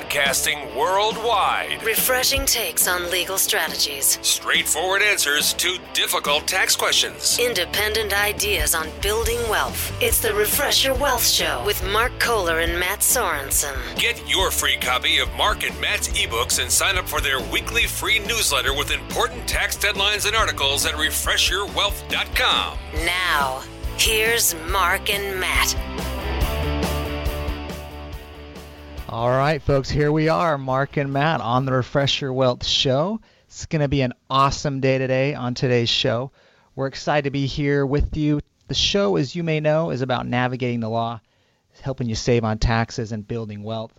Broadcasting worldwide. Refreshing takes on legal strategies. Straightforward answers to difficult tax questions. Independent ideas on building wealth. It's the Refresh Your Wealth Show with Mark Kohler and Matt Sorensen. Get your free copy of Mark and Matt's ebooks and sign up for their weekly free newsletter with important tax deadlines and articles at refreshyourwealth.com. Now, here's Mark and Matt. All right, folks, here we are, Mark and Matt on the Refresh Your Wealth show. It's going to be an awesome day today on today's show. We're excited to be here with you. The show, as you may know, is about navigating the law, helping you save on taxes and building wealth.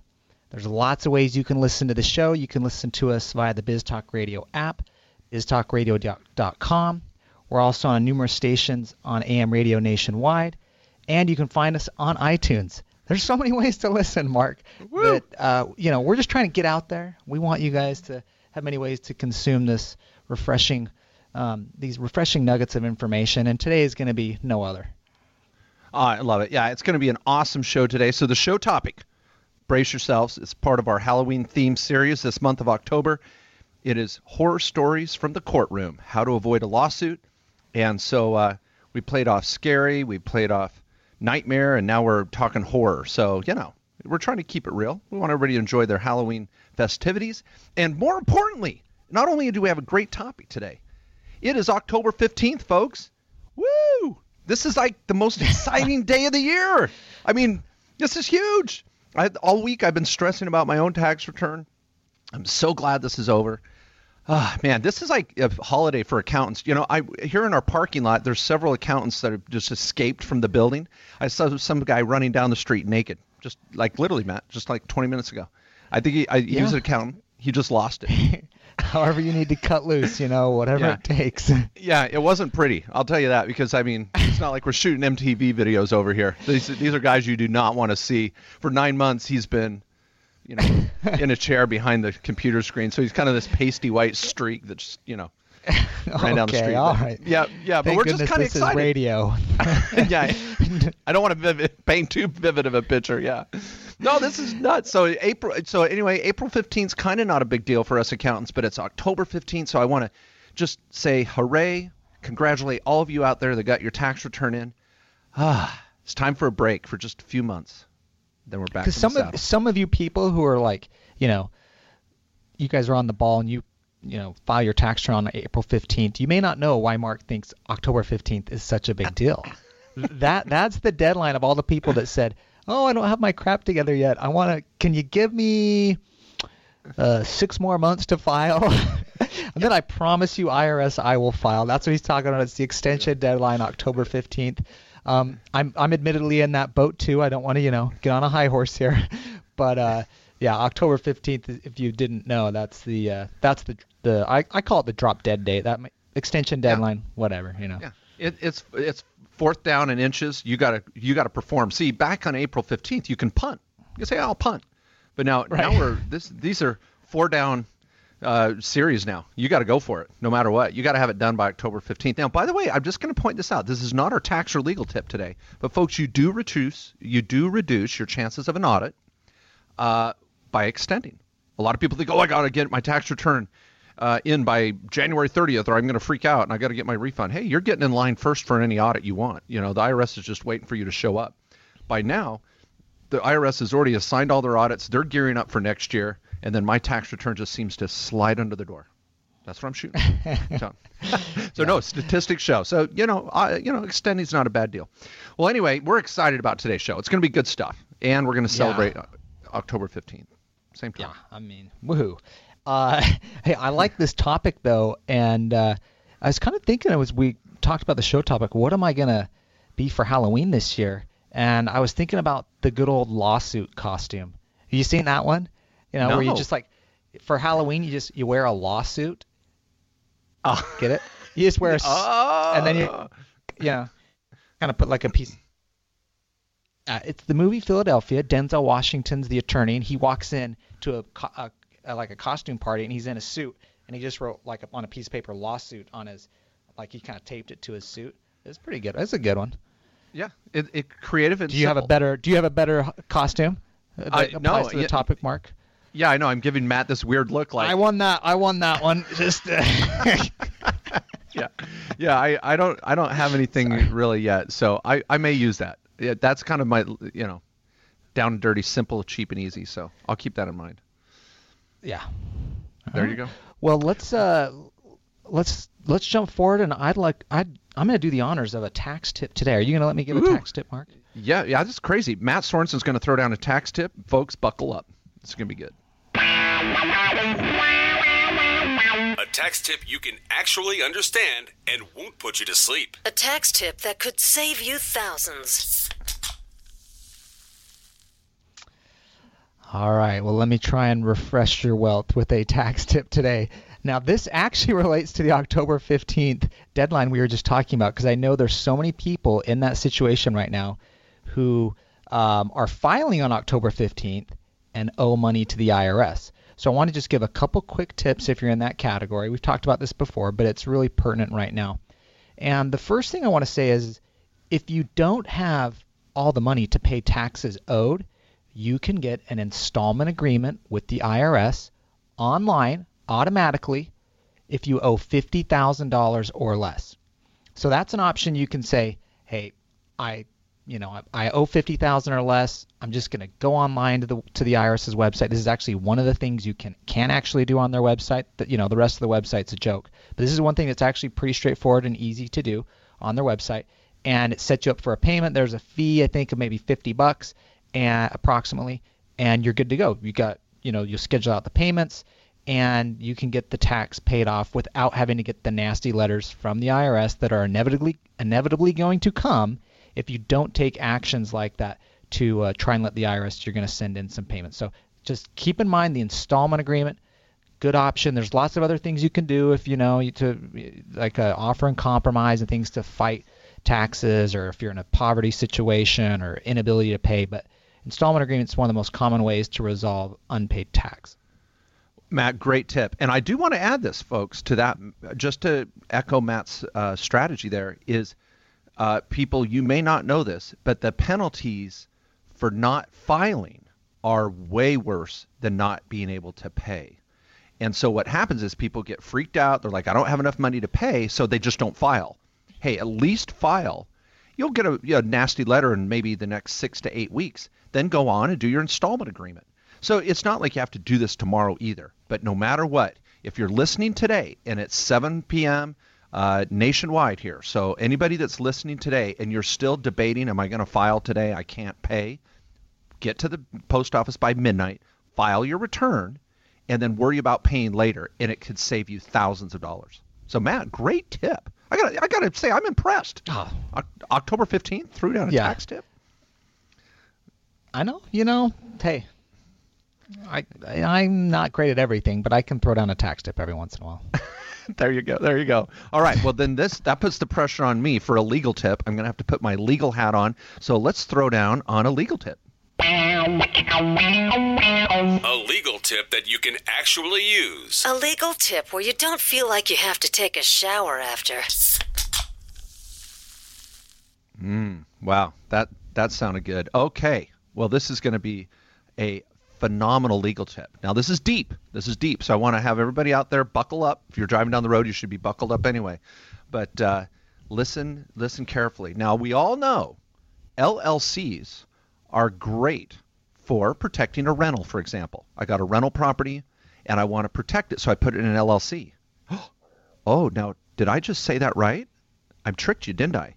There's lots of ways you can listen to the show. You can listen to us via the BizTalk Radio app, biztalkradio.com. We're also on numerous stations on AM radio nationwide, and you can find us on iTunes. There's so many ways to listen, Mark. Woo! That uh, you know, we're just trying to get out there. We want you guys to have many ways to consume this refreshing, um, these refreshing nuggets of information. And today is going to be no other. Oh, I love it. Yeah, it's going to be an awesome show today. So the show topic, brace yourselves. It's part of our Halloween theme series this month of October. It is horror stories from the courtroom, how to avoid a lawsuit. And so uh, we played off scary, we played off nightmare, and now we're talking horror. So you know, we're trying to keep it real. We want everybody to enjoy their Halloween festivities, and more importantly, not only do we have a great topic today, it is October 15th, folks. Woo! This is like the most exciting day of the year. I mean, this is huge. I, all week I've been stressing about my own tax return. I'm so glad this is over. Ah, man, this is like a holiday for accountants. You know, I here in our parking lot, there's several accountants that have just escaped from the building. I saw some guy running down the street naked, just like literally, Matt, just like 20 minutes ago. I think he, I, he was an accountant. He just lost it. However, you need to cut loose, you know, whatever Yeah. it takes. Yeah, it wasn't pretty. I'll tell you that because I mean, it's not like we're shooting MTV videos over here. These these are guys you do not want to see. For nine months, he's been, you know, in a chair behind the computer screen. So he's kind of this pasty white streak that's you know ran down the street. all right. Yeah, yeah, but we're goodness just kind of this is radio. yeah, I don't want to vivid, paint too vivid of a picture. Yeah, no, this is nuts. So April. So anyway, April fifteenth is kind of not a big deal for us accountants, but it's October fifteenth. So I want to just say hooray, congratulate all of you out there that got your tax return in. Ah, it's time for a break for just a few months. Then we're back. Because some of some of you people who are like, you know, you guys are on the ball and you, you know, file your tax return on April 15th. You may not know why Mark thinks October 15th is such a big deal. that that's the deadline of all the people that said, "Oh, I don't have my crap together yet. I want to. Can you give me uh, six more months to file?" and then I promise you, IRS, I will file. That's what he's talking about. It's the extension deadline, October 15th. Um, I'm I'm admittedly in that boat too. I don't want to, you know, get on a high horse here, but uh, yeah, October 15th. If you didn't know, that's the uh, that's the the I, I call it the drop dead date. That extension deadline, whatever, you know. Yeah, it, it's it's fourth down and inches. You gotta you gotta perform. See, back on April fifteenth, you can punt. You can say, "I'll punt," but now now we're this these are four down uh, series now. You got to go for it, no matter what. You got to have it done by October fifteenth. Now, by the way, I'm just going to point this out. This is not our tax or legal tip today, but folks, you do reduce you do reduce your chances of an audit uh, by extending. A lot of people think, "Oh, I got to get my tax return." uh, in by January 30th, or I'm going to freak out and I got to get my refund. Hey, you're getting in line first for any audit you want. You know, the IRS is just waiting for you to show up. By now, the IRS has already assigned all their audits. They're gearing up for next year, and then my tax return just seems to slide under the door. That's what I'm shooting. so, so no statistics show. So you know, uh, you know, extending's not a bad deal. Well, anyway, we're excited about today's show. It's going to be good stuff, and we're going to celebrate uh, October 15th. Same time. Yeah, I mean, woohoo. Uh, hey, I like this topic though, and uh, I was kind of thinking as we talked about the show topic, what am I gonna be for Halloween this year? And I was thinking about the good old lawsuit costume. Have you seen that one? You know, where you just like for Halloween, you just you wear a lawsuit. Oh. Get it? You just wear a, s- and then you Oh. you know, kind of put like a piece. Uh, it's the movie Philadelphia. Denzel Washington's the attorney, and he walks in to a, a, a like a costume party, and he's in a suit, and he just wrote like on a piece of paper lawsuit on his, like he kind of taped it to his suit. It's pretty good. It's a good one. Yeah, it, it creative and Do you have a better Do you have a better costume? That I- applies no, to the yeah, topic, Mark. Yeah, I know. I'm giving Matt this weird look like I won that. I won that one. Just uh, yeah, yeah. I, I don't I don't have anything really yet, so I, I may use that. Yeah, that's kind of my you know, down and dirty, simple, cheap, and easy. So I'll keep that in mind. yeah. There you go. Well, let's uh, let's let's jump forward, and I'd like I'd I'm gonna do the honors of a tax tip today. Are you gonna let me give a tax tip, Mark? Yeah, yeah. This is crazy. Matt Sorensen's going to throw down a tax tip. Folks, buckle up. It's going to be good. A tax tip you can actually understand and won't put you to sleep. A tax tip that could save you thousands. All right. Well, let me try and refresh your wealth with a tax tip today. Now, this actually relates to the October 15th deadline we were just talking about because I know there's so many people in that situation right now who um, are filing on October 15th and owe money to the IRS. So I want to just give a couple quick tips if you're in that category. We've talked about this before, but it's really pertinent right now. And the first thing I want to say is if you don't have all the money to pay taxes owed, you can get an installment agreement with the IRS online automatically if you owe $50,000 or less. So that's an option you can say, "Hey, I, you know, I, I owe 50,000 or less. I'm just going to go online to the to the IRS's website. This is actually one of the things you can can actually do on their website. That you know, the rest of the website's a joke. But this is one thing that's actually pretty straightforward and easy to do on their website and it sets you up for a payment. There's a fee, I think, of maybe 50 bucks and approximately, and you're good to go. You got, you know, you schedule out the payments, and you can get the tax paid off without having to get the nasty letters from the IRS that are inevitably inevitably going to come if you don't take actions like that to uh, try and let the IRS you're going to send in some payments. So just keep in mind the installment agreement. Good option. There's lots of other things you can do if you know to like uh, offer and compromise and things to fight taxes or if you're in a poverty situation or inability to pay. But installment agreement is one of the most common ways to resolve unpaid tax. Matt, great tip. And I do want to add this, folks, to that, just to echo Matt's uh, strategy there is uh, people, you may not know this, but the penalties for not filing are way worse than not being able to pay. And so what happens is people get freaked out. They're like, I don't have enough money to pay, so they just don't file. Hey, at least file. You'll get a, a nasty letter in maybe the next six to eight weeks. Then go on and do your installment agreement. So it's not like you have to do this tomorrow either. But no matter what, if you're listening today and it's 7 p.m. Uh, nationwide here, so anybody that's listening today and you're still debating, am I going to file today? I can't pay. Get to the post office by midnight, file your return, and then worry about paying later, and it could save you thousands of dollars. So Matt, great tip. I got I got to say I'm impressed. Oh. Oc- October 15th, threw down a Yeah. tax tip. I know, you know, hey, I I'm not great at everything, but I can throw down a tax tip every once in a while. There you go. There you go. All right. Well, then this that puts the pressure on me for a legal tip. I'm going to have to put my legal hat on. So let's throw down on a legal tip. A legal tip that you can actually use. A legal tip where you don't feel like you have to take a shower after. Hmm, wow, that that sounded good. Okay. Well, this is going to be a phenomenal legal tip. Now, this is deep. This is deep. So I want to have everybody out there buckle up. If you're driving down the road, you should be buckled up anyway. But uh, listen, listen carefully. Now, we all know LLCs are great for protecting a rental, for example. I got a rental property and I want to protect it, so I put it in an LLC. Oh, now, did I just say that right? I tricked you, didn't I?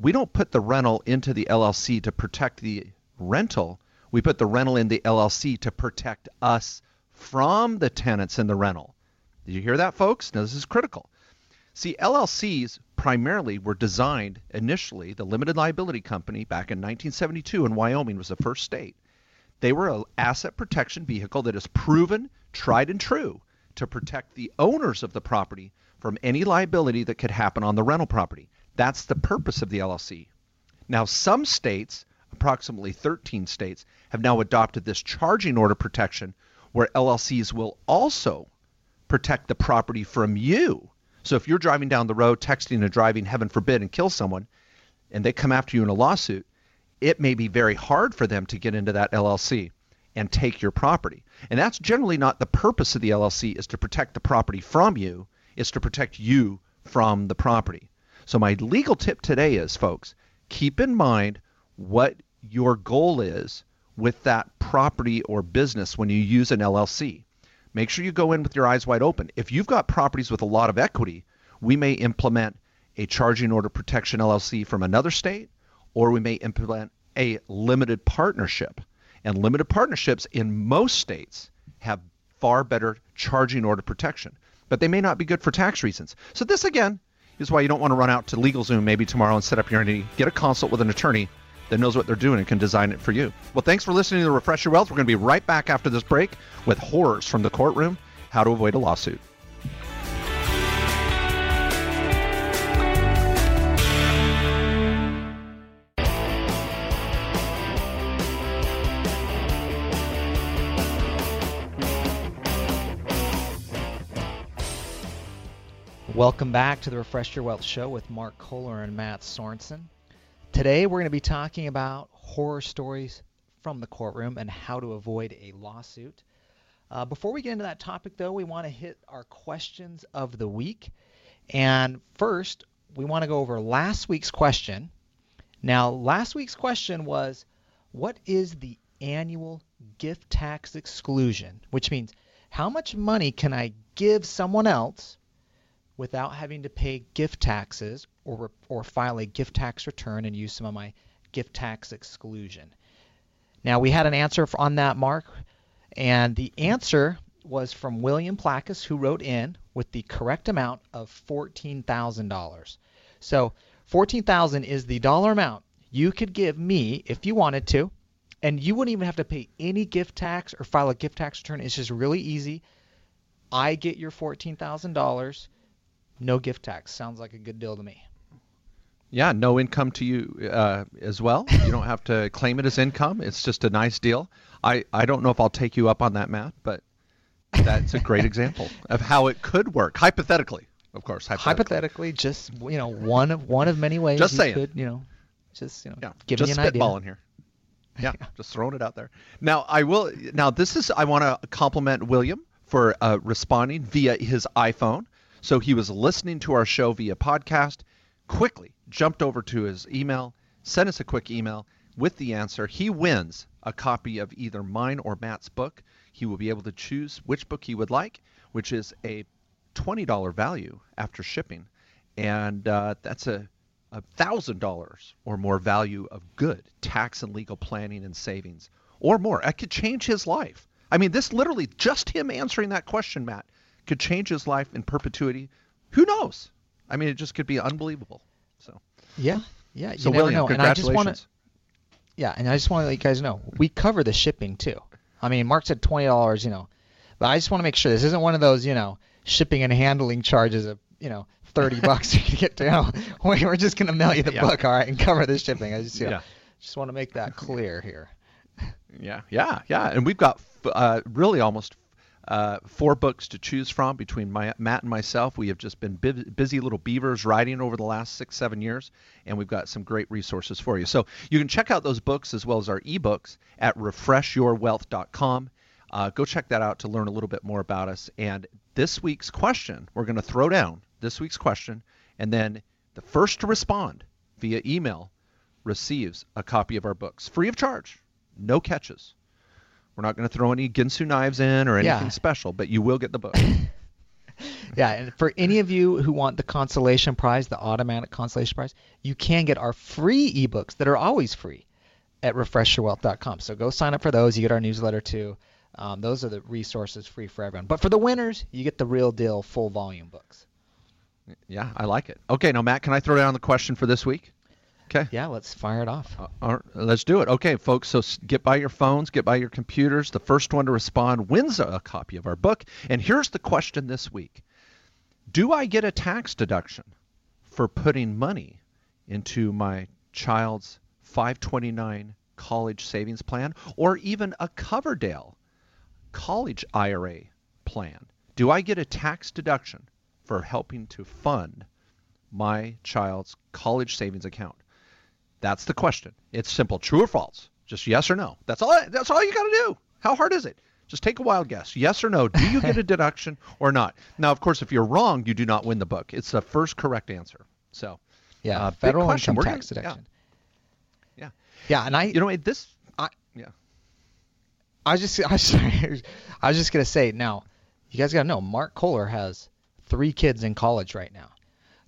we don't put the rental into the LLC to protect the rental. We put the rental in the LLC to protect us from the tenants in the rental. Did you hear that, folks? Now, this is critical. See, LLCs primarily were designed initially, the limited liability company back in 1972 in Wyoming was the first state. They were an asset protection vehicle that is proven, tried and true to protect the owners of the property from any liability that could happen on the rental property. That's the purpose of the LLC. Now, some states, approximately 13 states, have now adopted this charging order protection where LLCs will also protect the property from you. So if you're driving down the road, texting and driving, heaven forbid, and kill someone, and they come after you in a lawsuit, it may be very hard for them to get into that LLC. and take your property. And that's generally not the purpose of the LLC is to protect the property from you, it's to protect you from the property. So my legal tip today is folks, keep in mind what your goal is with that property or business when you use an LLC. Make sure you go in with your eyes wide open. If you've got properties with a lot of equity, we may implement a charging order protection LLC from another state, or we may implement a limited partnership. And limited partnerships in most states have far better charging order protection, but they may not be good for tax reasons. So this again is why you don't want to run out to LegalZoom maybe tomorrow and set up your entity. Get a consult with an attorney that knows what they're doing and can design it for you. Well, thanks for listening to the Refresh Your Wealth. We're going to be right back after this break with horrors from the courtroom, how to avoid a lawsuit. Welcome back to the Refresh Your Wealth Show with Mark Kohler and Matt Sorensen. Today we're going to be talking about horror stories from the courtroom and how to avoid a lawsuit. Uh, before we get into that topic, though, we want to hit our questions of the week. And first, we want to go over last week's question. Now, last week's question was what is the annual gift tax exclusion? Which means how much money can I give someone else without having to pay gift taxes or, or file a gift tax return and use some of my gift tax exclusion. Now, we had an answer on that, Mark, and the answer was from William Placus, who wrote in with the correct amount of $14,000. So, 14,000 is the dollar amount you could give me if you wanted to, and you wouldn't even have to pay any gift tax or file a gift tax return. It's just really easy. I get your $14,000 no gift tax. Sounds like a good deal to me. Yeah, no income to you uh, as well. You don't have to claim it as income. It's just a nice deal. I, I don't know if I'll take you up on that, Matt, but that's a great example of how it could work hypothetically. Of course, hypothetically. hypothetically just you know one of one of many ways. Just you saying. Could, you know, just you know, yeah, giving just you an spitballing idea. here. Yeah, just throwing it out there. Now I will. Now this is. I want to compliment William for uh, responding via his iPhone. So he was listening to our show via podcast, quickly jumped over to his email, sent us a quick email with the answer. He wins a copy of either mine or Matt's book. He will be able to choose which book he would like, which is a $20 value after shipping. And uh, that's a a thousand dollars or more value of good tax and legal planning and savings or more. It could change his life. I mean, this literally just him answering that question, Matt, could change his life in perpetuity. Who knows? I mean, it just could be unbelievable. So Yeah, yeah. You So never William, know. And I just want to. congratulations. Yeah, and I just want to let you guys know we cover the shipping too. I mean, Mark said twenty dollars, you know, but I just want to make sure this isn't one of those, you know, shipping and handling charges of, you know, thirty bucks to get to. You know, we're just gonna mail you the Yeah. book, all right, and cover the shipping. I just, you know, Yeah. just want to make that clear here. Yeah, yeah, yeah. And we've got uh, really almost uh, four books to choose from between my, Matt and myself. We have just been bu- busy little beavers writing over the last six, seven years, and we've got some great resources for you. So you can check out those books as well as our ebooks at refreshyourwealth.com. Uh, go check that out to learn a little bit more about us. And this week's question, we're going to throw down this week's question, and then the first to respond via email receives a copy of our books free of charge, no catches. We're not going to throw any Ginsu knives in or anything Yeah. special, but you will get the book. Yeah, and for any of you who want the consolation prize, the automatic consolation prize, you can get our free ebooks that are always free at refreshyourwealth.com. So go sign up for those. You get our newsletter too. Um, those are the resources free for everyone. But for the winners, you get the real deal full volume books. yeah, I like it. Okay, now Matt, can I throw down the question for this week? Okay. Yeah, let's fire it off. Uh, all right, let's do it. Okay, folks. So get by your phones, get by your computers. The first one to respond wins a, a copy of our book. And here's the question this week: Do I get a tax deduction for putting money into my child's 529 college savings plan, or even a Coverdell college IRA plan? Do I get a tax deduction for helping to fund my child's college savings account? That's the question. It's simple, true or false. Just yes or no. That's all. That's all you got to do. How hard is it? Just take a wild guess. Yes or no? Do you get a deduction or not? Now, of course, if you're wrong, you do not win the book. It's the first correct answer. So, Yeah, uh, federal income We're tax gonna- yeah. deduction. Yeah. Yeah, and I, You know, this. I- yeah. I was just, I was, I was just gonna say now, you guys gotta know, Mark Kohler has three kids in college right now.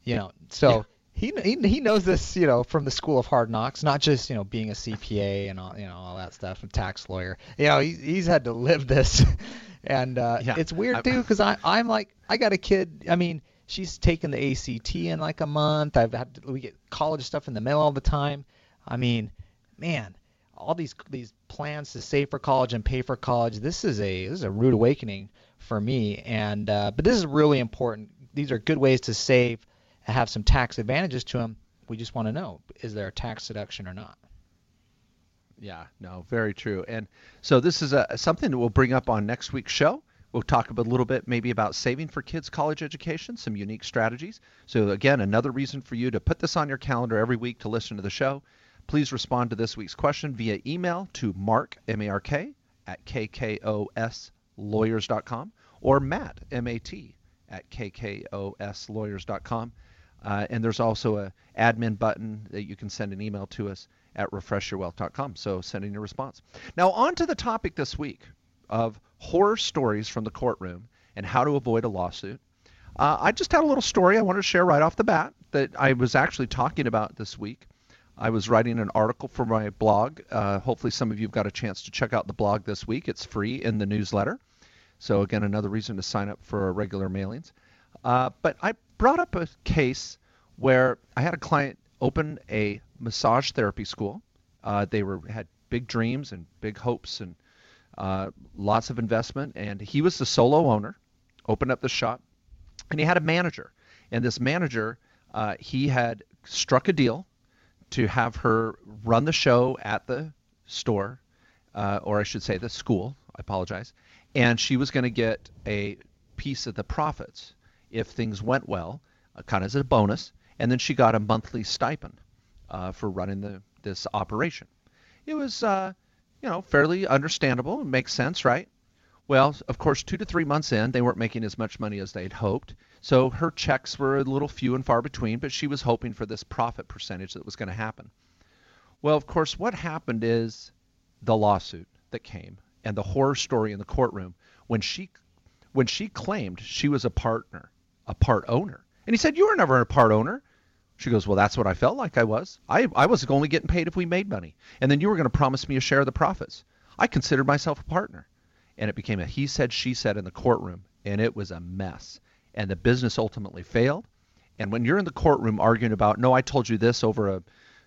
You know, so he, he he knows this, you know, from the school of hard knocks, not just you know being a CPA and all, you know, all that stuff, and tax lawyer. You know, he, he's had to live this, and uh, Yeah, it's weird too because I I'm like I got a kid. I mean, she's taken the ACT in like a month. I've had to, we get college stuff in the mail all the time. I mean, man, all these these plans to save for college and pay for college. This is a this is a rude awakening for me. And uh, but this is really important. These are good ways to save have some tax advantages to them. We just want to know is there a tax deduction or not? Yeah, no, very true. And so this is a, something that we'll bring up on next week's show. We'll talk a little bit maybe about saving for kids' college education, some unique strategies. So again, another reason for you to put this on your calendar every week to listen to the show. Please respond to this week's question via email to mark, M-A-R-K, at kkOSlawyers.com or Matt, M-A-T, at kkOSlawyers.com. Uh, and there's also a admin button that you can send an email to us at refreshyourwealth.com. So send in your response. Now on to the topic this week of horror stories from the courtroom and how to avoid a lawsuit. Uh, I just had a little story I wanted to share right off the bat that I was actually talking about this week. I was writing an article for my blog. Uh, hopefully, some of you have got a chance to check out the blog this week. It's free in the newsletter. So, again, another reason to sign up for our regular mailings. Uh, but I brought up a case where I had a client open a massage therapy school. Uh, they were had big dreams and big hopes and uh, lots of investment. And he was the solo owner, opened up the shop, and he had a manager. And this manager, uh, he had struck a deal to have her run the show at the store, uh, or I should say the school. I apologize. And she was going to get a piece of the profits if things went well, uh, kind of as a bonus. And then she got a monthly stipend uh, for running the this operation. It was, uh, you know, fairly understandable. It makes sense, right? Well, of course, two to three months in, they weren't making as much money as they'd hoped. So her checks were a little few and far between, but she was hoping for this profit percentage that was going to happen. Well, of course, what happened is the lawsuit that came and the horror story in the courtroom when she when she claimed she was a partner, a part owner. And he said, "You were never a part owner." She goes, "Well, that's what I felt like I was. I I was only getting paid if we made money. And then you were going to promise me a share of the profits. I considered myself a partner." And it became a he said she said in the courtroom, and it was a mess. And the business ultimately failed. And when you're in the courtroom arguing about, "No, I told you this over a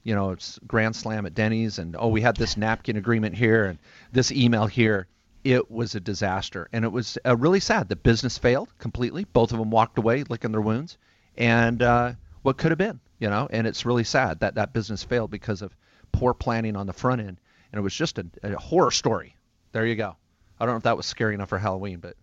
you know, it's grand slam at Denny's and oh, we had this napkin agreement here and this email here. It was a disaster and it was uh, really sad. The business failed completely. Both of them walked away licking their wounds. And uh, what could have been, you know, and it's really sad that that business failed because of poor planning on the front end. And it was just a, a horror story. There you go. I don't know if that was scary enough for Halloween, but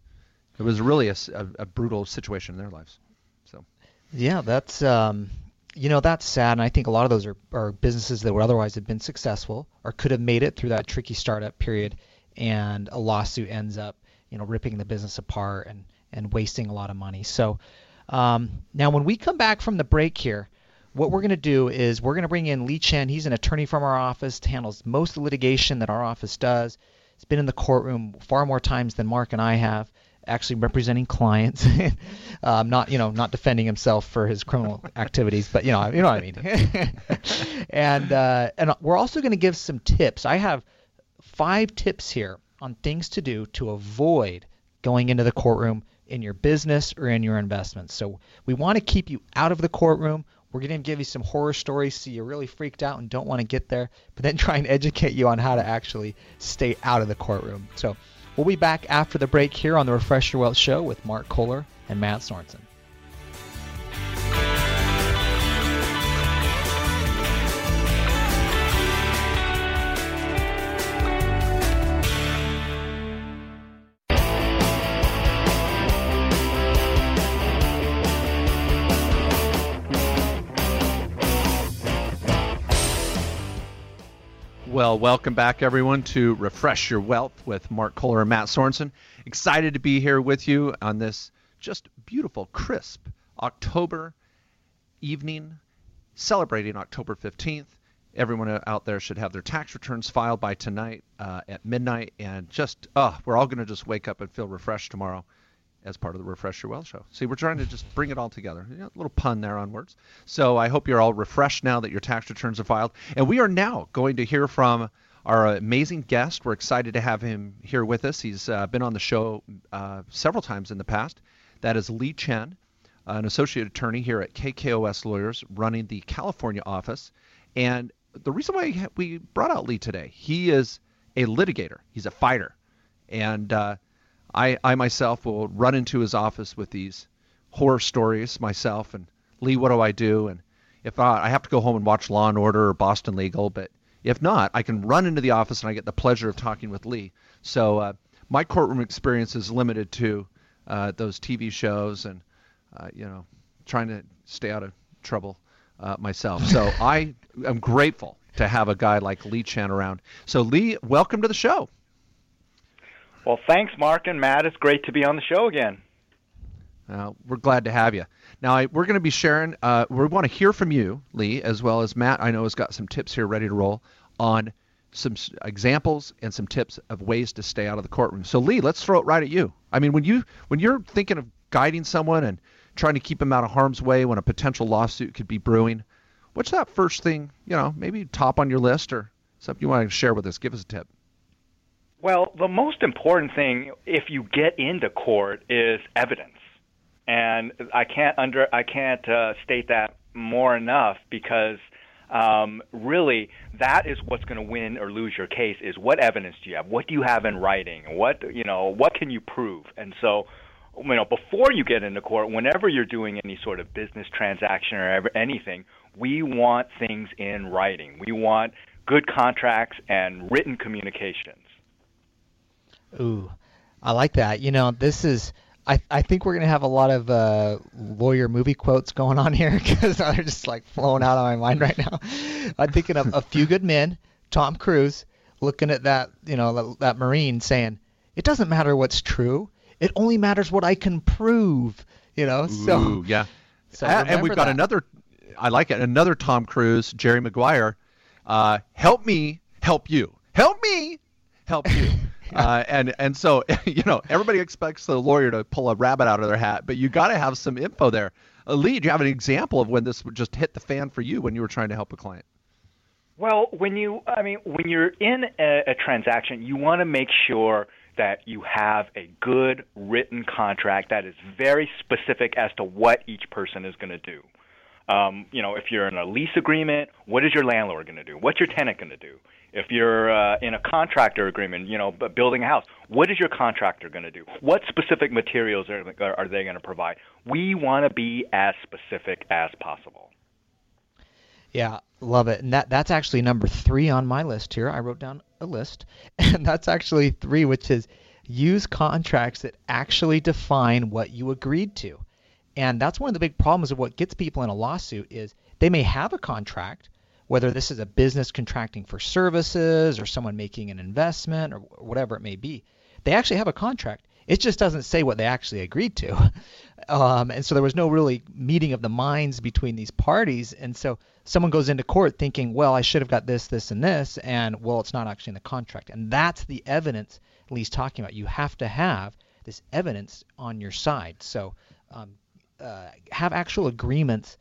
it was really a brutal situation in their lives. So. Yeah, that's um, you know that's sad, and I think a lot of those are, are businesses that would otherwise have been successful or could have made it through that tricky startup period, and a lawsuit ends up you know ripping the business apart and and wasting a lot of money. So um, now when we come back from the break here. What we're going to do is we're going to bring in Lee Chen. He's an attorney from our office, handles most of the litigation that our office does. He's been in the courtroom far more times than Mark and I have actually representing clients, um, not you know not defending himself for his criminal activities, but you know you know what I mean. and uh, and we're also going to give some tips. I have five tips here on things to do to avoid going into the courtroom in your business or in your investments. So we want to keep you out of the courtroom. We're going to give you some horror stories so you're really freaked out and don't want to get there, but then try and educate you on how to actually stay out of the courtroom. So We'll be back after the break here on the Refresh Your Wealth Show with Mark Kohler and Matt Sorensen. Welcome back, everyone, to Refresh Your Wealth with Mark Kohler and Matt Sorensen. Excited to be here with you on this just beautiful, crisp October evening celebrating October 15th. Everyone out there should have their tax returns filed by tonight uh, at midnight, and just, oh, we're all going to just wake up and feel refreshed tomorrow as part of the Refresh Your Wealth show. See, we're trying to just bring it all together. A little pun there on words. So I hope you're all refreshed now that your tax returns are filed. And we are now going to hear from our amazing guest. We're excited to have him here with us. He's uh, been on the show uh, several times in the past. That is Lee Chen, an associate attorney here at KKOS Lawyers, running the California office. And the reason why we brought out Lee today, he is a litigator. He's a fighter, and uh, I, I myself will run into his office with these horror stories myself and Lee, what do I do? And if not, I have to go home and watch Law and Order or Boston Legal. But if not, I can run into the office and I get the pleasure of talking with Lee. So uh, my courtroom experience is limited to uh, those TV shows and uh, you know trying to stay out of trouble uh, myself. So I am grateful to have a guy like Lee Chen around. So Lee, welcome to the show. Well, thanks, Mark and Matt. It's great to be on the show again. Uh, we're glad to have you. Now, I, we're going to be sharing, uh, we want to hear from you, Lee, as well as Matt, I know, has got some tips here ready to roll on some examples and some tips of ways to stay out of the courtroom. So, Lee, let's throw it right at you. I mean, when, you, when you're thinking of guiding someone and trying to keep them out of harm's way when a potential lawsuit could be brewing, what's that first thing, you know, maybe top on your list or something you want to share with us? Give us a tip. Well, the most important thing if you get into court is evidence, and I can't under I can't uh, state that more enough because um, really that is what's going to win or lose your case is what evidence do you have? What do you have in writing? What you know? What can you prove? And so you know, before you get into court, whenever you're doing any sort of business transaction or ever, anything, we want things in writing. We want good contracts and written communications. Ooh, I like that. You know, this is. I, I think we're gonna have a lot of uh, lawyer movie quotes going on here because they're just like flowing out of my mind right now. I'm thinking of a few good men, Tom Cruise, looking at that you know that, that Marine saying, "It doesn't matter what's true. It only matters what I can prove." You know, so Ooh, yeah. So and we've got that. another. I like it. Another Tom Cruise, Jerry Maguire. Uh, help me, help you. Help me, help you. Uh, and and so you know everybody expects the lawyer to pull a rabbit out of their hat, but you got to have some info there. Uh, Lee, do you have an example of when this would just hit the fan for you when you were trying to help a client? Well, when you, I mean, when you're in a, a transaction, you want to make sure that you have a good written contract that is very specific as to what each person is going to do. Um, you know, if you're in a lease agreement, what is your landlord going to do? What's your tenant going to do? If you're uh, in a contractor agreement, you know, building a house, what is your contractor going to do? What specific materials are, are they going to provide? We want to be as specific as possible. Yeah, love it. And that that's actually number 3 on my list here. I wrote down a list, and that's actually 3 which is use contracts that actually define what you agreed to. And that's one of the big problems of what gets people in a lawsuit is they may have a contract, whether this is a business contracting for services or someone making an investment or whatever it may be. They actually have a contract. It just doesn't say what they actually agreed to. Um, and so there was no really meeting of the minds between these parties. And so someone goes into court thinking, well, I should have got this, this, and this, and well, it's not actually in the contract. And that's the evidence Lee's talking about. You have to have this evidence on your side. So um, uh, have actual agreements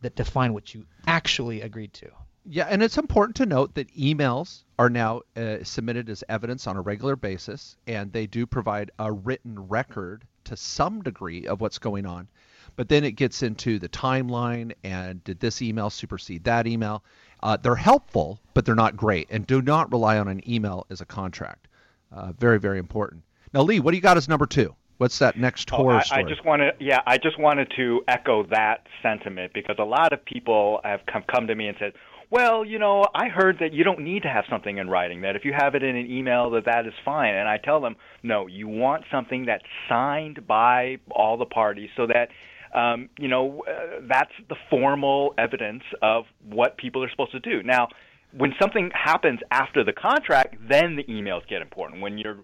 that define what you actually agreed to. Yeah, and it's important to note that emails are now uh, submitted as evidence on a regular basis, and they do provide a written record to some degree of what's going on. But then it gets into the timeline and did this email supersede that email? Uh, they're helpful, but they're not great. And do not rely on an email as a contract. Uh, very, very important. Now, Lee, what do you got as number two? What's that next horror oh, I, story? I just wanted, yeah, I just wanted to echo that sentiment because a lot of people have come, come to me and said, well, you know, I heard that you don't need to have something in writing. That if you have it in an email, that that is fine. And I tell them, no, you want something that's signed by all the parties, so that um, you know uh, that's the formal evidence of what people are supposed to do. Now, when something happens after the contract, then the emails get important. When you're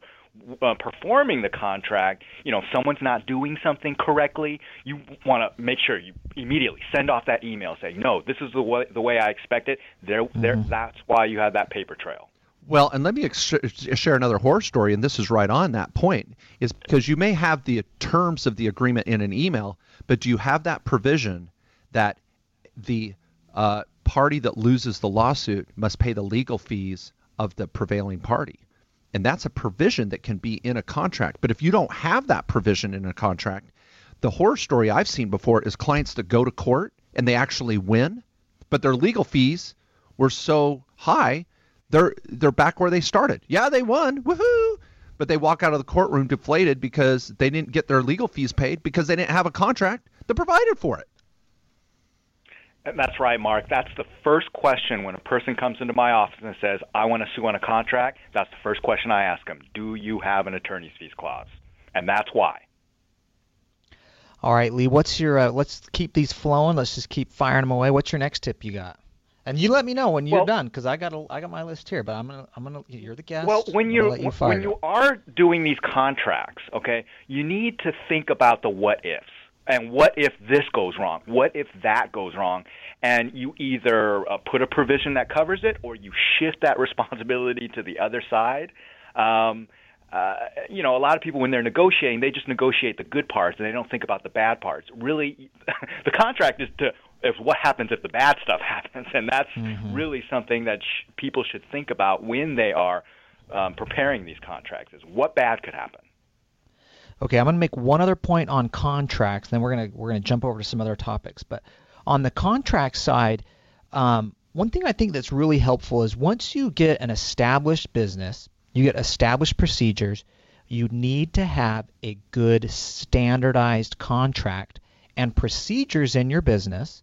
uh, performing the contract, you know, if someone's not doing something correctly, you want to make sure you immediately send off that email saying, "No, this is the way the way I expect it." There, mm-hmm. there. That's why you have that paper trail. Well, and let me ex- share another horror story, and this is right on that point, is because you may have the terms of the agreement in an email, but do you have that provision that the uh, party that loses the lawsuit must pay the legal fees of the prevailing party? And that's a provision that can be in a contract. But if you don't have that provision in a contract, the horror story I've seen before is clients that go to court and they actually win, but their legal fees were so high, they're they're back where they started. Yeah, they won. Woohoo! But they walk out of the courtroom deflated because they didn't get their legal fees paid because they didn't have a contract that provided for it. That's right, Mark. That's the first question when a person comes into my office and says, I want to sue on a contract. That's the first question I ask them. Do you have an attorney's fees clause? And that's why. All right, Lee, what's your, uh, let's keep these flowing. Let's just keep firing them away. What's your next tip you got? And you let me know when you're well, done, because I got a, I got my list here. But I'm gonna I'm gonna you're the guest. Well, when you, you when you are doing these contracts, okay, you need to think about the what ifs and what if this goes wrong? What if that goes wrong? And you either uh, put a provision that covers it, or you shift that responsibility to the other side. Um, uh, you know, a lot of people when they're negotiating, they just negotiate the good parts and they don't think about the bad parts. Really, the contract is to if what happens if the bad stuff happens, and that's mm-hmm. really something that sh- people should think about when they are um, preparing these contracts: is what bad could happen. Okay, I'm going to make one other point on contracts, then we're going to we're going to jump over to some other topics. But on the contract side, um, one thing I think that's really helpful is once you get an established business, you get established procedures, you need to have a good standardized contract and procedures in your business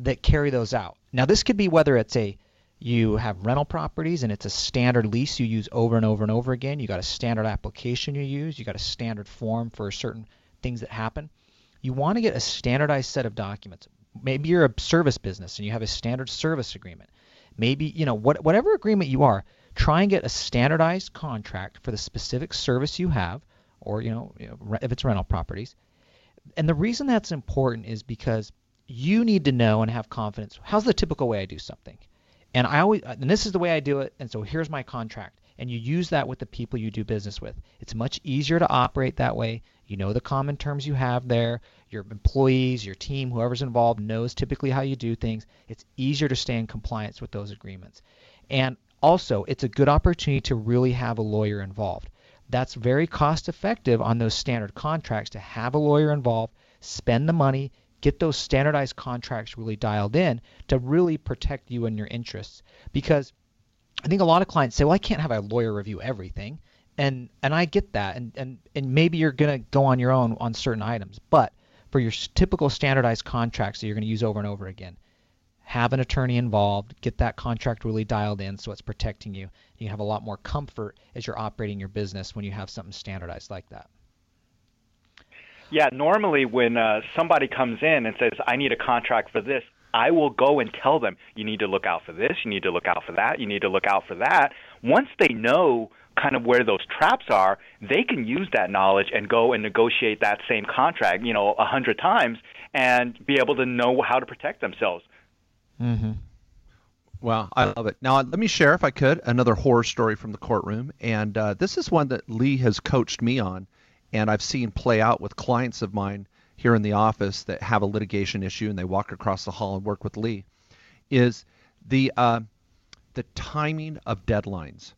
that carry those out. Now, this could be whether it's a you have rental properties and it's a standard lease you use over and over and over again. You got a standard application you use. You got a standard form for certain things that happen. You want to get a standardized set of documents. Maybe you're a service business and you have a standard service agreement. Maybe, you know, what, whatever agreement you are, try and get a standardized contract for the specific service you have or, you know, you know if it's rental properties. And the reason that's important is because you need to know and have confidence. How's the typical way I do something? And I always, uh, and this is the way I do it. And so here's my contract. And you use that with the people you do business with. It's much easier to operate that way. You know the common terms you have there. Your employees, your team, whoever's involved knows typically how you do things. It's easier to stay in compliance with those agreements. And also, it's a good opportunity to really have a lawyer involved. That's very cost effective on those standard contracts to have a lawyer involved, spend the money, get those standardized contracts really dialed in to really protect you and your interests. Because I think a lot of clients say, well, I can't have a lawyer review everything. And and I get that. And and, and maybe you're going to go on your own on certain items. But for your typical standardized contracts that you're going to use over and over again, have an attorney involved, get that contract really dialed in so it's protecting you. You have a lot more comfort as you're operating your business when you have something standardized like that. Yeah, normally when uh, somebody comes in and says, I need a contract for this, I will go and tell them, you need to look out for this, you need to look out for that, you need to look out for that. Once they know kind of where those traps are, they can use that knowledge and go and negotiate that same contract, you know, a hundred times and be able to know how to protect themselves. Mm-hmm. Well, I love it. Now, let me share, if I could, another horror story from the courtroom. And uh, this is one that Lee has coached me on and I've seen play out with clients of mine here in the office that have a litigation issue and they walk across the hall and work with Lee, is the uh, the timing of deadlines.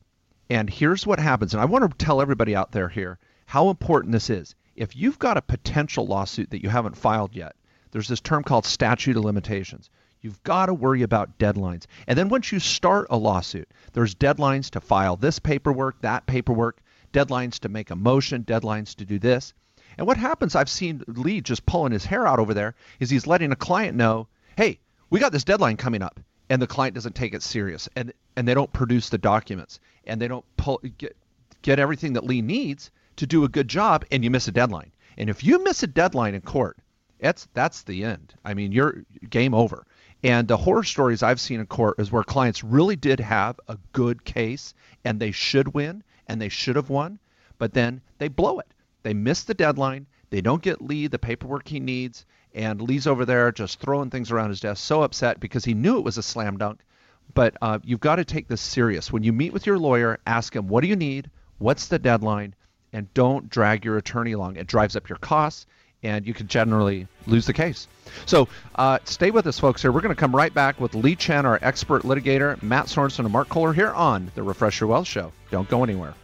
And here's what happens, and I want to tell everybody out there here how important this is. If you've got a potential lawsuit that you haven't filed yet, there's this term called statute of limitations. You've got to worry about deadlines. And then once you start a lawsuit, there's deadlines to file this paperwork, that paperwork deadlines to make a motion, deadlines to do this. And what happens, I've seen Lee just pulling his hair out over there, is he's letting a client know, hey, we got this deadline coming up. And the client doesn't take it serious. And, and they don't produce the documents. And they don't pull, get, get everything that Lee needs to do a good job. And you miss a deadline. And if you miss a deadline in court, that's, that's the end. I mean, you're game over. And the horror stories I've seen in court is where clients really did have a good case and they should win and they should have won, but then they blow it. They miss the deadline. They don't get Lee the paperwork he needs, and Lee's over there just throwing things around his desk, so upset because he knew it was a slam dunk. But uh, you've got to take this serious. When you meet with your lawyer, ask him, what do you need? What's the deadline? And don't drag your attorney along. It drives up your costs, and you can generally lose the case. So uh, stay with us, folks. Here we're going to come right back with Lee Chen, our expert litigator, Matt Sorensen, and Mark Kohler here on the Refresh Your Wealth Show. Don't go anywhere.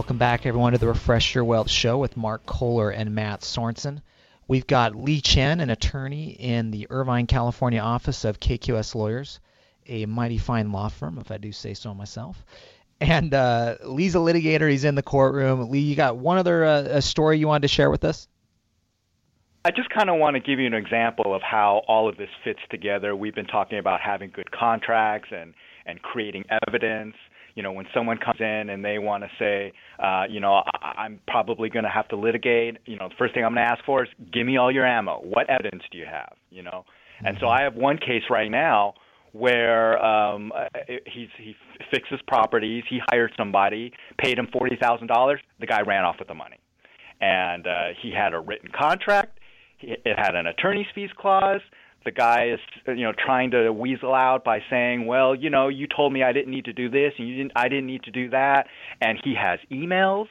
Welcome back, everyone, to the Refresh Your Wealth Show with Mark Kohler and Matt Sorensen. We've got Lee Chen, an attorney in the Irvine, California office of KKOS Lawyers, a mighty fine law firm, if I do say so myself. And uh, Lee's a litigator. He's in the courtroom. Lee, you got one other uh, story you wanted to share with us? I just kind of want to give you an example of how all of this fits together. We've been talking about having good contracts and, and creating evidence you know, when someone comes in and they want to say, uh, you know, I- I'm probably going to have to litigate, you know, the first thing I'm going to ask for is, give me all your ammo. What evidence do you have? You know, and so I have one case right now where um, uh, he's he fixes properties. He hired somebody, paid him forty thousand dollars. The guy ran off with the money, and uh, he had a written contract. It had an attorney's fees clause the guy is you know trying to weasel out by saying, "Well, you know, you told me I didn't need to do this, and you didn't. I didn't need to do that." And he has emails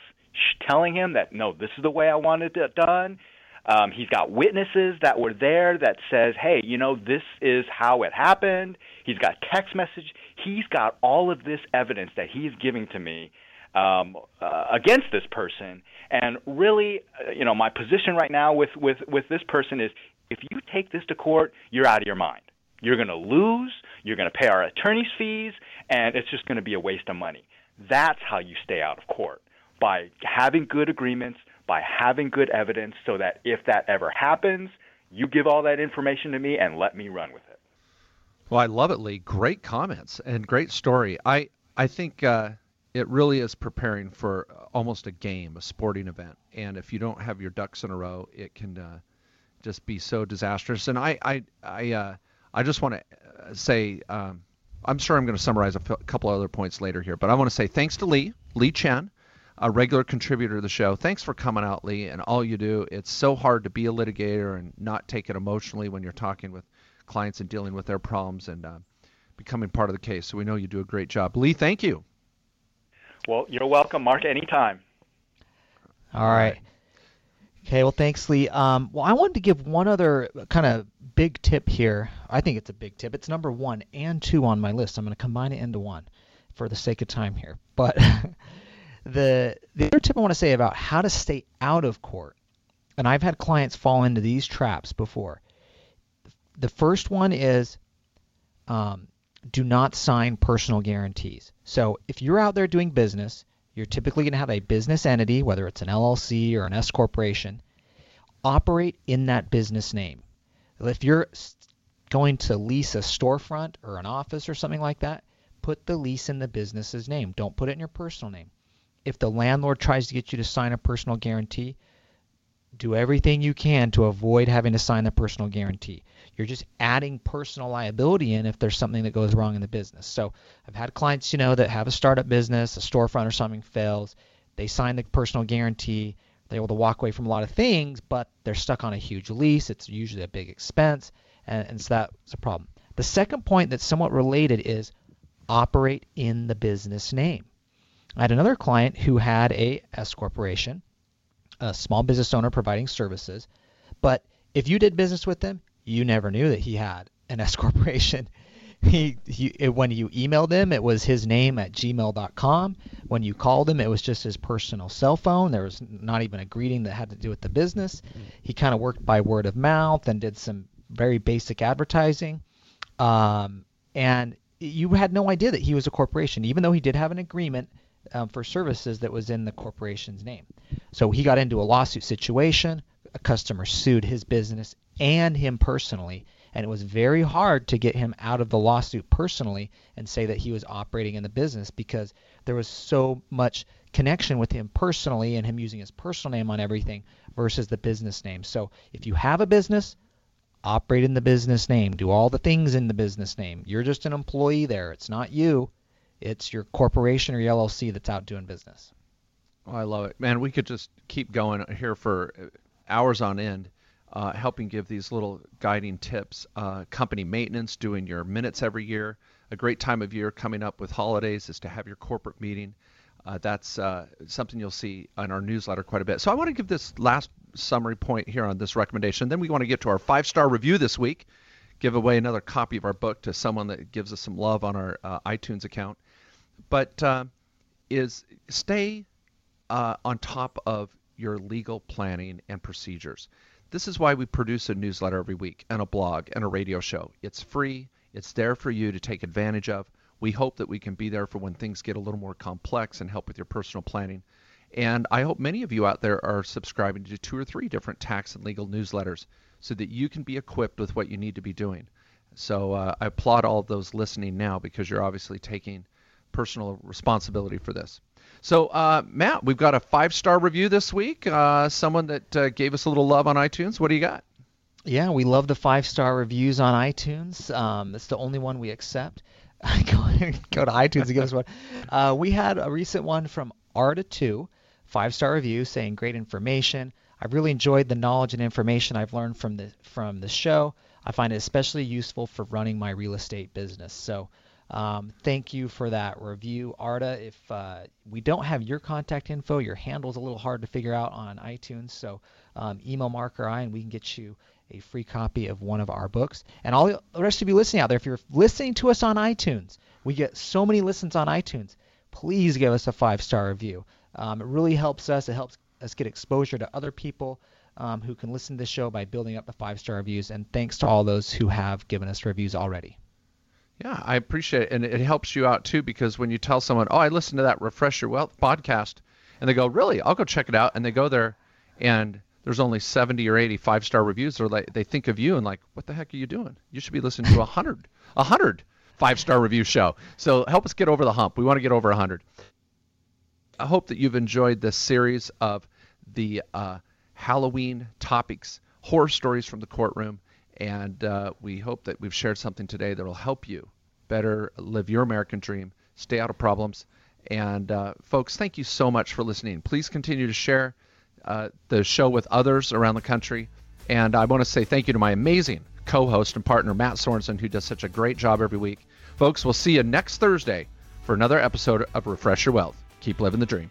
telling him that no, this is the way I wanted it done. Um, he's got witnesses that were there that says, "Hey, you know, this is how it happened." He's got text message. He's got all of this evidence that he's giving to me um, uh, against this person. And really, uh, you know, my position right now with with with this person is if you take this to court, you're out of your mind. You're going to lose, you're going to pay our attorney's fees, and it's just going to be a waste of money. That's how you stay out of court by having good agreements, by having good evidence, so that if that ever happens, you give all that information to me and let me run with it. Well, I love it, Lee. Great comments and great story. I I think uh, it really is preparing for almost a game, a sporting event. And if you don't have your ducks in a row, it can uh, just be so disastrous. And I I I uh, I just want to uh, say um, I'm sure I'm going to summarize a f- couple other points later here, but I want to say thanks to Lee Lee Chen, a regular contributor to the show. Thanks for coming out, Lee, and all you do. It's so hard to be a litigator and not take it emotionally when you're talking with clients and dealing with their problems and uh, becoming part of the case. So we know you do a great job. Lee, thank you. Well, you're welcome, Mark. Anytime. All right. Okay, well, thanks, Lee. Um, well, I wanted to give one other kind of big tip here. I think it's a big tip. It's number one and two on my list. I'm going to combine it into one for the sake of time here. But the the other tip I want to say about how to stay out of court, and I've had clients fall into these traps before. The first one is um, do not sign personal guarantees. So if you're out there doing business you're typically going to have a business entity, whether it's an LLC or an S corporation, operate in that business name. If you're going to lease a storefront or an office or something like that, put the lease in the business's name. Don't put it in your personal name. If the landlord tries to get you to sign a personal guarantee, do everything you can to avoid having to sign the personal guarantee. You're just adding personal liability in if there's something that goes wrong in the business. So I've had clients, you know, that have a startup business, a storefront or something fails. They sign the personal guarantee. They're able to walk away from a lot of things, but they're stuck on a huge lease. It's usually a big expense, and, and so that's a problem. The second point that's somewhat related is operate in the business name. I had another client who had a S corporation, a small business owner providing services, but if you did business with them, you never knew that he had an S corporation. He, he it, when you emailed him, it was his name at gmail.com. When you called him, it was just his personal cell phone. There was not even a greeting that had to do with the business. He kind of worked by word of mouth and did some very basic advertising. Um, and you had no idea that he was a corporation, even though he did have an agreement um, for services that was in the corporation's name. So he got into a lawsuit situation, a customer sued his business and him personally. And it was very hard to get him out of the lawsuit personally and say that he was operating in the business because there was so much connection with him personally and him using his personal name on everything versus the business name. So if you have a business, operate in the business name, do all the things in the business name. You're just an employee there. It's not you. It's your corporation or your LLC that's out doing business. Oh, I love it, man. We could just keep going here for hours on end, uh, helping give these little guiding tips. Uh, company maintenance, doing your minutes every year. A great time of year coming up with holidays is to have your corporate meeting. Uh, that's uh, something you'll see in our newsletter quite a bit. So I want to give this last summary point here on this recommendation. Then we want to get to our five star review this week. Give away another copy of our book to someone that gives us some love on our uh, iTunes account. But uh, is stay uh, on top of your legal planning and procedures. This is why we produce a newsletter every week and a blog and a radio show. It's free. It's there for you to take advantage of. We hope that we can be there for when things get a little more complex and help with your personal planning. And I hope many of you out there are subscribing to two or three different tax and legal newsletters so that you can be equipped with what you need to be doing. So uh, I applaud all those listening now because you're obviously taking personal responsibility for this. So, uh, Matt, we've got a five star review this week. Uh, someone that uh, gave us a little love on iTunes. What do you got? Yeah, we love the five star reviews on iTunes. Um, it's the only one we accept. go, go to iTunes and give us one. Uh, we had a recent one from Arta2, five star review saying great information. I really enjoyed the knowledge and information I've learned from the from the show. I find it especially useful for running my real estate business. So um, thank you for that review, Arda. If uh, we don't have your contact info, your handle's a little hard to figure out on iTunes, so um, email Mark or I, and we can get you a free copy of one of our books. And all the rest of you listening out there, if you're listening to us on iTunes, we get so many listens on iTunes. Please give us a five-star review. Um, it really helps us. It helps us get exposure to other people um, who can listen to the show by building up the five-star reviews. And thanks to all those who have given us reviews already. Yeah, I appreciate it. And it helps you out too because when you tell someone, oh, I listened to that Refresh Your Wealth podcast, and they go, really? I'll go check it out. And they go there and there's only 70 or 80 five star reviews. Or like, they think of you and like, what the heck are you doing? You should be listening to a hundred, a hundred five star review show. So help us get over the hump. We want to get over a hundred. I hope that you've enjoyed this series of the uh, Halloween topics, horror stories from the courtroom. And uh, we hope that we've shared something today that will help you better live your American dream, stay out of problems. And uh, folks, thank you so much for listening. Please continue to share uh, the show with others around the country. And I want to say thank you to my amazing co host and partner, Matt Sorensen, who does such a great job every week. Folks, we'll see you next Thursday for another episode of Refresh Your Wealth. Keep living the dream.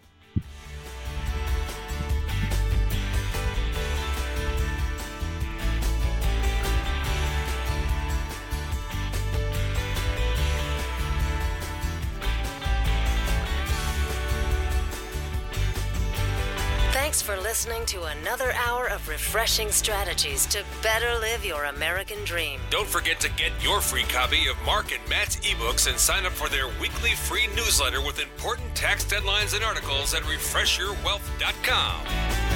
Listening to another hour of refreshing strategies to better live your American dream. Don't forget to get your free copy of Mark and Matt's ebooks and sign up for their weekly free newsletter with important tax deadlines and articles at refreshyourwealth.com.